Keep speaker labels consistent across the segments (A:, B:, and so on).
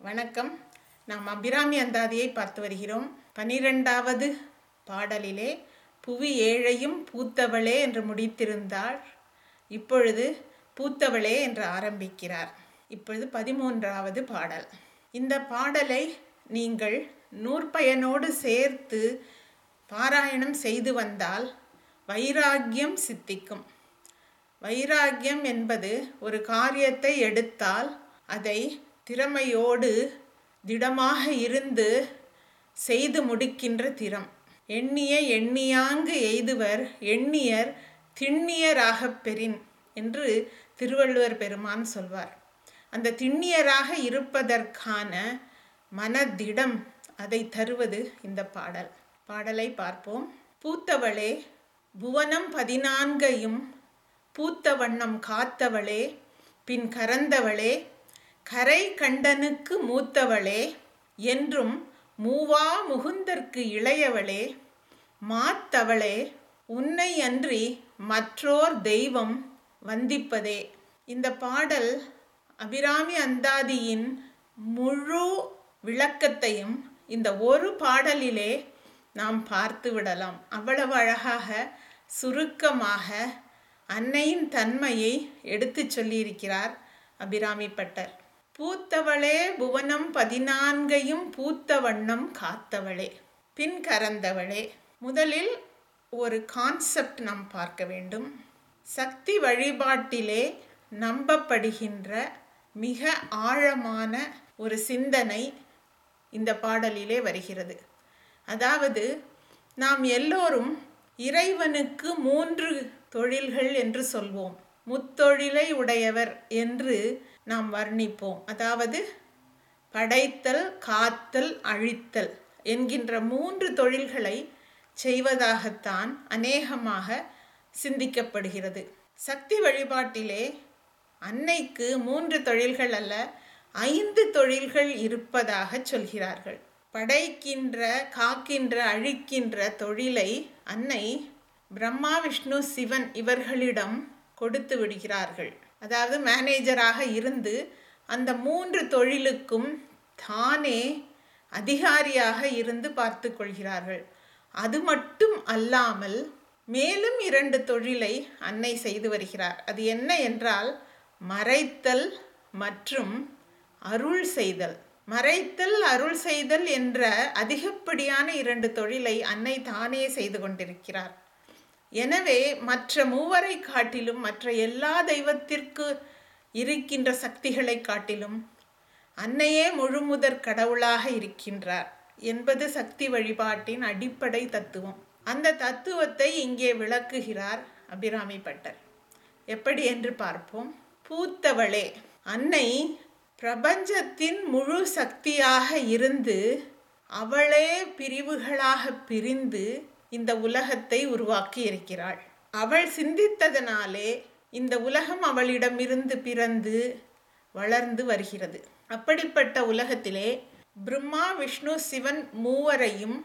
A: வணக்கம். நாம் அபிராமி அந்தாதியை பார்த்து வருகிறோம். பனிரெண்டாவது பாடலிலே புவி ஏழையும் பூத்தவளே என்று முடித்திருந்தாள் இப்பொழுது பூத்தவளே என்று ஆரம்பிக்கிறார். இப்பொழுது பதிமூன்றாவது பாடல். இந்த பாடலை நீங்கள் நூற்பயனோடு சேர்த்து பாராயணம் செய்து வந்தால் வைராக்கியம் சித்திக்கும். வைராக்கியம் என்பது ஒரு காரியத்தை எடுத்தால் அதை திறமையோடு திடமாக இருந்து செய்து முடிக்கின்ற திறம். எண்ணிய எண்ணியாங்கு எய்துவர் எண்ணியர் திண்ணியராகப் பெறின் என்று திருவள்ளுவர் பெருமான் சொல்வார். அந்த திண்ணியராக இருப்பதற்கான மனதிடம் அதை தருவது இந்த பாடல். பாடலை பார்ப்போம். பூத்தவளே புவனம் பதினான்கையும் பூத்த வண்ணம் காத்தவளே பின் கரந்தவளே கரை கண்டனுக்கு மூத்தவளே என்றும் மூவா முகுந்தற்கு இளையவளே மாத்தவளே உன்னை அன்றி மற்றோர் தெய்வம் வந்திப்பதே. இந்த பாடல் அபிராமி அந்தாதியின் முழு விளக்கத்தையும் இந்த ஒரு பாடலிலே நாம் பார்த்து விடலாம். அவ்வளவு அழகாக சுருக்கமாக அன்னையின் தன்மையை எடுத்துச் சொல்லியிருக்கிறார் அபிராமி பட்டர். பூத்தவளே புவனம் பதினான்கையும் பூத்த வண்ணம் காத்தவளே. பின் கறந்தவளே. முதலில் ஒரு கான்செப்ட் நாம் பார்க்க வேண்டும். சக்தி வழிபாட்டிலே நம்பப்படுகின்ற மிக ஆழமான ஒரு சிந்தனை இந்த பாடலிலே வருகிறது. அதாவது நாம் எல்லோரும் இறைவனுக்கு மூன்று தொழில்கள் என்று சொல்வோம். முத்தொழிலை உடையவர் என்று நாம் வர்ணிப்போம். அதாவது படைத்தல் காத்தல் அழித்தல் என்கின்ற மூன்று தொழில்களை செய்வதாகத்தான் அநேகமாக சிந்திக்கப்படுகிறது. சக்தி வழிபாட்டிலே அன்னைக்கு மூன்று தொழில்கள் அல்ல ஐந்து தொழில்கள் இருப்பதாக சொல்கிறார்கள். படைக்கின்ற காக்கின்ற அழிக்கின்ற தொழிலை அன்னை பிரம்மா விஷ்ணு சிவன் இவர்களிடம் கொடுத்து விடுகிறார்கள். அதாவது மேனேஜராக இருந்து அந்த மூன்று தொழிலுக்கும் தானே அதிகாரியாக இருந்து பார்த்து கொள்கிறார்கள். அது மட்டும் அல்லாமல் மேலும் இரண்டு தொழிலை அன்னை செய்து வருகிறார். அது என்ன என்றால் மறைத்தல் மற்றும் அருள் செய்தல். மறைத்தல் அருள் செய்தல் என்ற அதிகப்படியான இரண்டு தொழிலை அன்னை தானே செய்து கொண்டிருக்கிறார். எனவே மற்ற மூவரை காட்டிலும் மற்ற எல்லா தெய்வத்திற்கு இருக்கின்ற சக்திகளை காட்டிலும் அன்னையே முழுமுதற் கடவுளாக இருக்கின்றார் என்பது சக்தி வழிபாட்டின் அடிப்படை தத்துவம். அந்த தத்துவத்தை இங்கே விளக்குகிறார் அபிராமி பட்டர். எப்படி என்று பார்ப்போம். பூத்தவளே அன்னை பிரபஞ்சத்தின் முழு சக்தியாக இருந்து அவளே பிரிவுகளாக பிரிந்து இந்த உலகத்தை உருவாக்கி இருக்கிறாள் அவள் சிந்தித்ததனாலே இந்த உலகம் அவளிடமிருந்து பிறந்து வளர்ந்து வருகிறது. அப்படிப்பட்ட உலகத்திலே பிரம்மா விஷ்ணு சிவன் மூவரையும்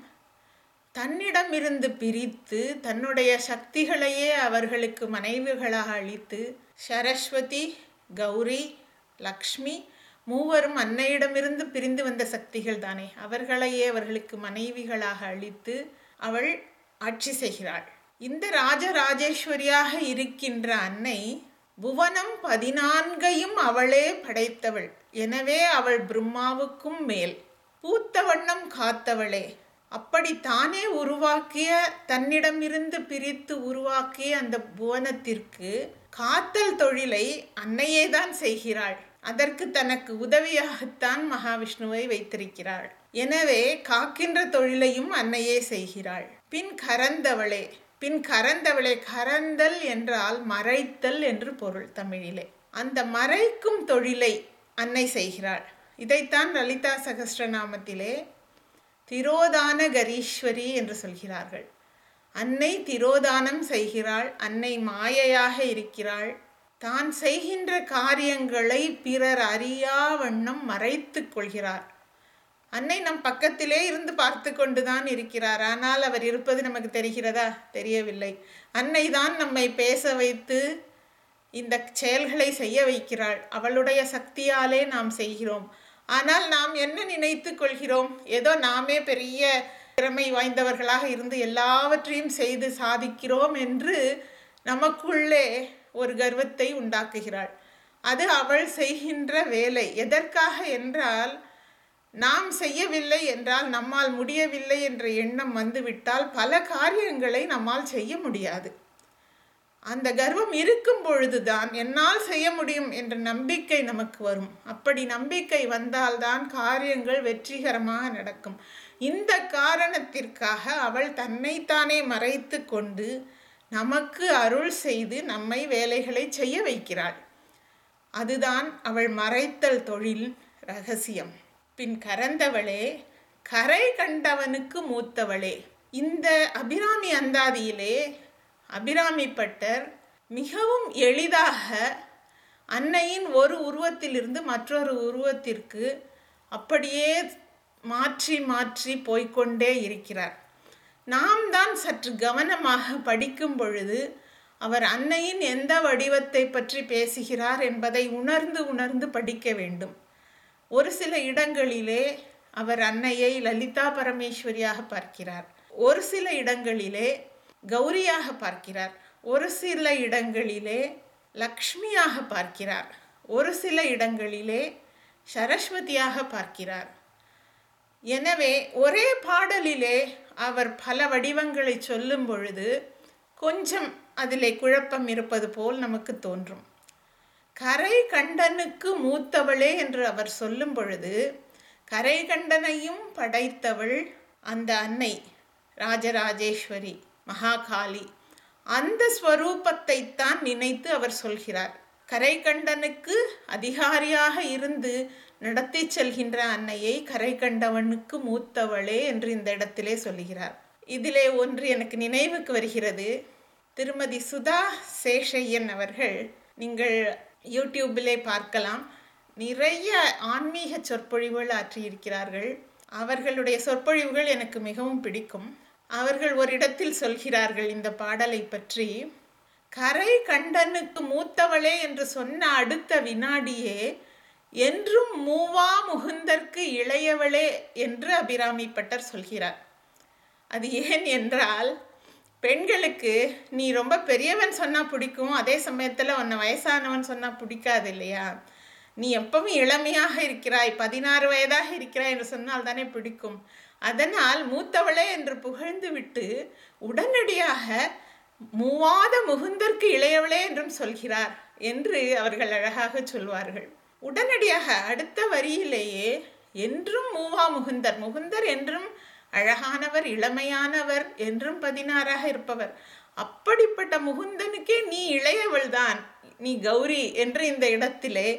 A: தன்னிடமிருந்து பிரித்து தன்னுடைய சக்திகளையே அவர்களுக்கு மனைவிகளாக அளித்து சரஸ்வதி கௌரி லக்ஷ்மி மூவரும் அன்னையிடமிருந்து பிரிந்து வந்த சக்திகள் தானே அவர்களையே அவர்களுக்கு மனைவிகளாக அளித்து அவள் ஆட்சி செய்கிறாள் இந்த ராஜராஜேஸ்வரியாக இருக்கின்ற அன்னை புவனம் பதினான்கையும் அவளே படைத்தவள். எனவே அவள் பிரம்மாவுக்கும் மேல். பூத்த வண்ணம் காத்தவளே. அப்படி தானே உருவாக்கிய தன்னிடமிருந்து பிரித்து உருவாக்கிய அந்த புவனத்திற்கு காத்தல் தொழிலை அன்னையே தான் செய்கிறாள். அதற்கு தனக்கு உதவியாகத்தான் மகாவிஷ்ணுவை வைத்திருக்கிறாள். எனவே காக்கின்ற தொழிலையும் அன்னையே செய்கிறாள். பின் கரந்தவளே பின் கரந்தவளே கரந்தல் என்றால் மறைத்தல் என்று பொருள் தமிழிலே. அந்த மறைக்கும் தொழிலை அன்னை செய்கிறாள். இதைத்தான் லலிதா சகஸ்ரநாமத்திலே திரோதான கரீஸ்வரி என்று சொல்கிறார்கள். அன்னை திரோதானம் செய்கிறாள் அன்னை மாயையாக இருக்கிறாள். தான் செய்கின்ற காரியங்களை பிறர் அறியா வண்ணம் மறைத்து கொள்கிறார். அன்னை நம் பக்கத்திலே இருந்து பார்த்து கொண்டுதான் இருக்கிறார். ஆனால் அவர் இருப்பது நமக்கு தெரிகிறதா? தெரியவில்லை. அன்னை தான் நம்மை பேச வைத்து இந்த செயல்களை செய்ய வைக்கிறாள். அவளுடைய சக்தியாலே நாம் செய்கிறோம். ஆனால் நாம் என்ன நினைத்து கொள்கிறோம்? ஏதோ நாமே பெரிய திறமை வாய்ந்தவர்களாக இருந்து எல்லாவற்றையும் செய்து சாதிக்கிறோம் என்று நமக்குள்ளே ஒரு கர்வத்தை உண்டாக்குகிறாள். அது அவள் செய்கின்ற வேலை. எதற்காக என்றால் நாம் செய்யவில்லை என்றால் நம்மால் முடியவில்லை என்ற எண்ணம் வந்துவிட்டால் பல காரியங்களை நம்மால் செய்ய முடியாது. அந்த கர்வம் இருக்கும் பொழுதுதான் என்னால் செய்ய முடியும் என்ற நம்பிக்கை நமக்கு வரும். அப்படி நம்பிக்கை வந்தால்தான் காரியங்கள் வெற்றிகரமாக நடக்கும். இந்த காரணத்திற்காக அவள் தன்னைத்தானே மறைத்து கொண்டு நமக்கு அருள் செய்து நம்மை வேலைகளை செய்ய வைக்கிறாள். அதுதான் அவள் மறைத்தல் தொழில் ரகசியம். பின் கரந்தவளே கரை கண்டவனுக்கு மூத்தவளே. இந்த அபிராமி அந்தாதியிலே அபிராமி பட்டர் மிகவும் எளிதாக அன்னையின் ஒரு உருவத்திலிருந்து மற்றொரு உருவத்திற்கு அப்படியே மாற்றி மாற்றி போய்கொண்டே இருக்கிறார். நாம் தான் சற்று கவனமாக படிக்கும் பொழுது அவர் அன்னையின் எந்த வடிவத்தை பற்றி பேசுகிறார் என்பதை உணர்ந்து உணர்ந்து படிக்க வேண்டும். ஒரு சில இடங்களிலே அவர் அன்னையை லலிதா பரமேஸ்வரியாக பார்க்கிறார். ஒரு சில இடங்களிலே கௌரியாக பார்க்கிறார். ஒரு சில இடங்களிலே லக்ஷ்மியாக பார்க்கிறார். ஒரு சில இடங்களிலே சரஸ்வதியாக பார்க்கிறார். எனவே ஒரே பாடலிலே அவர் பல வடிவங்களை சொல்லும் பொழுது கொஞ்சம் அதிலே குழப்பம் இருப்பது போல் நமக்கு தோன்றும். கரை கண்டனுக்கு மூத்தவளே என்று அவர் சொல்லும் பொழுது கரை கண்டனையும் படைத்தவள் அந்த அன்னை ராஜராஜேஸ்வரி மகாகாளி. அந்த ஸ்வரூபத்தை தான் நினைத்து அவர் சொல்கிறார். கரைகண்டனுக்கு அதிகாரியாக இருந்து நடத்தி செல்கின்ற அன்னையை கரைகண்டவனுக்கு மூத்தவளே என்று இந்த இடத்திலே சொல்லுகிறார் இதிலே ஒன்று எனக்கு நினைவுக்கு வருகிறது. திருமதி சுதா சேஷையன் அவர்கள் நீங்கள் யூடியூப்பிலே பார்க்கலாம். நிறைய ஆன்மீக சொற்பொழிவுகள் ஆற்றியிருக்கிறார்கள். அவர்களுடைய சொற்பொழிவுகள் எனக்கு மிகவும் பிடிக்கும். அவர்கள் ஒரு இடத்தில் சொல்கிறார்கள் இந்த பாடலை பற்றி கரை கண்டனுக்கு மூத்தவளே என்று சொன்ன அடுத்த வினாடியே என்றும் மூவா முகுந்தற்கு இளையவளே என்று அபிராமி பட்டர் சொல்கிறார். அது ஏன் என்றால் பெண்களுக்கு நீ ரொம்ப பெரியவன் சொன்னால் பிடிக்கும் அதே சமயத்தில் உன்னை வயசானவன் சொன்னால் பிடிக்காது இல்லையா? நீ எப்பவும் இளமையாக இருக்கிறாய் பதினாறு வயதாக இருக்கிறாய் என்று சொன்னால் தானே பிடிக்கும். அதனால் மூத்தவளே என்று புகழ்ந்து விட்டு உடனடியாக மூவாத முகுந்தற்கு இளையவளே என்றும் சொல்கிறார் என்று அவர்கள் அழகாக சொல்வார்கள். உடனடியாக அடுத்த வரியிலேயே என்றும் மூவா முகுந்தர் முகுந்தர் என்றும் அழகானவர் இளமையானவர் என்றும் பதினாறாக இருப்பவர். அப்படிப்பட்ட முகுந்தனுக்கே நீ இளையவள் தான் நீ கௌரி என்று இந்த இடத்திலே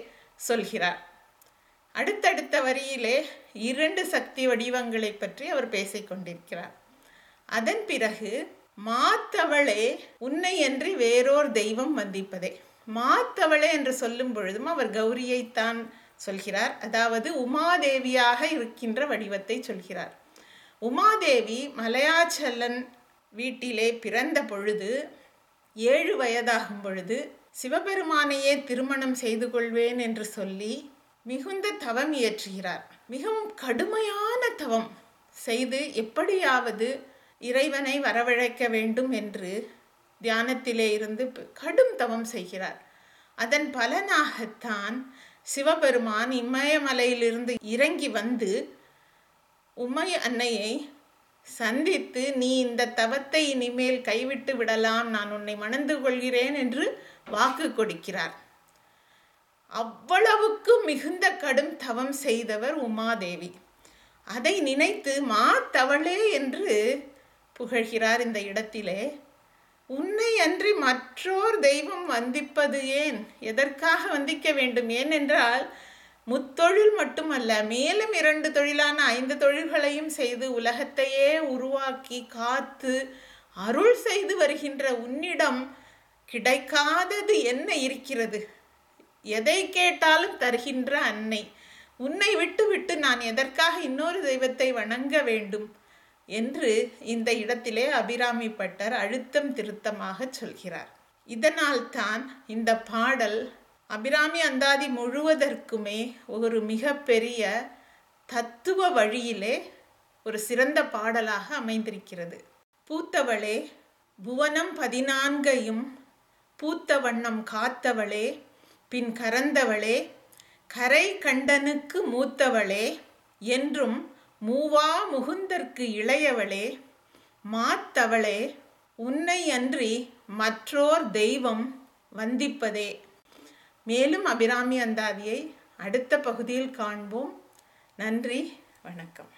A: சொல்கிறார். அடுத்தடுத்த வரியிலே இரண்டு சக்தி வடிவங்களை பற்றி அவர் பேசிக்கொண்டிருக்கிறார் அதன் பிறகு மாத்தவளே உன்னை என்று வேறோர் தெய்வம் வந்திப்பதே. மாத்தவளே என்று சொல்லும் பொழுதும் அவர் கௌரியைத்தான் சொல்கிறார். அதாவது உமாதேவியாக இருக்கின்ற வடிவத்தை சொல்கிறார். உமாதேவி மலையாச்சலன் வீட்டிலே பிறந்த பொழுது ஏழு வயதாகும் பொழுது சிவபெருமானையே திருமணம் செய்து கொள்வேன் என்று சொல்லி மிகுந்த தவம் இயற்றுகிறார். மிகவும் கடுமையான தவம் செய்து எப்படியாவது இறைவனை வரவழைக்க வேண்டும் என்று தியானத்திலே இருந்து கடும் தவம் செய்கிறார். அதன் பலனாகத்தான் சிவபெருமான் இமயமலையிலிருந்து இறங்கி வந்து உமை அன்னையை சந்தித்து நீ இந்த தவத்தை இனிமேல் கைவிட்டு விடலாம். நான் உன்னை மணந்து கொள்கிறேன் என்று வாக்கு கொடுக்கிறார். அவ்வளவுக்கு மிகுந்த கடும் தவம் செய்தவர் உமாதேவி. அதை நினைத்து மா தவளே என்று புகழ்கிறார் இந்த இடத்திலே. உன்னை அன்றி மற்றோர் தெய்வம் வந்திப்பது ஏன்? எதற்காக வந்திக்க வேண்டும்? ஏனென்றால் முத்தொழில் மட்டுமல்ல மேலும் இரண்டு தொழிலான ஐந்து தொழில்களையும் செய்து உலகத்தையே உருவாக்கி காத்து அருள் செய்து வருகின்ற உன்னிடம் கிடைக்காதது என்ன இருக்கிறது? எதை கேட்டாலும் தருகின்ற அன்னை. உன்னை விட்டுவிட்டு நான் எதற்காக இன்னொரு தெய்வத்தை வணங்க வேண்டும்? என்று இந்த இடத்திலே அபிராமி பட்டர் அழுத்தம் திருத்தமாக சொல்கிறார். இதனால் தான் இந்த பாடல் அபிராமி அந்தாதி முழுவதற்குமே ஒரு மிகப்பெரிய தத்துவ வழியிலே ஒரு சிறந்த பாடலாக அமைந்திருக்கிறது. பூத்தவளே புவனம் பதினான்கையும் பூத்த வண்ணம் காத்தவளே பின் கரந்தவளே கரை கண்டனுக்கு மூத்தவளே என்றும் மூவா முகுந்தற்கு இளையவளே மாத்தவளே உன்னை அன்றி மற்றோர் தெய்வம் வந்திப்பதே. மேலும் அபிராமி அந்தாதியை அடுத்த பகுதியில் காண்போம். நன்றி வணக்கம்.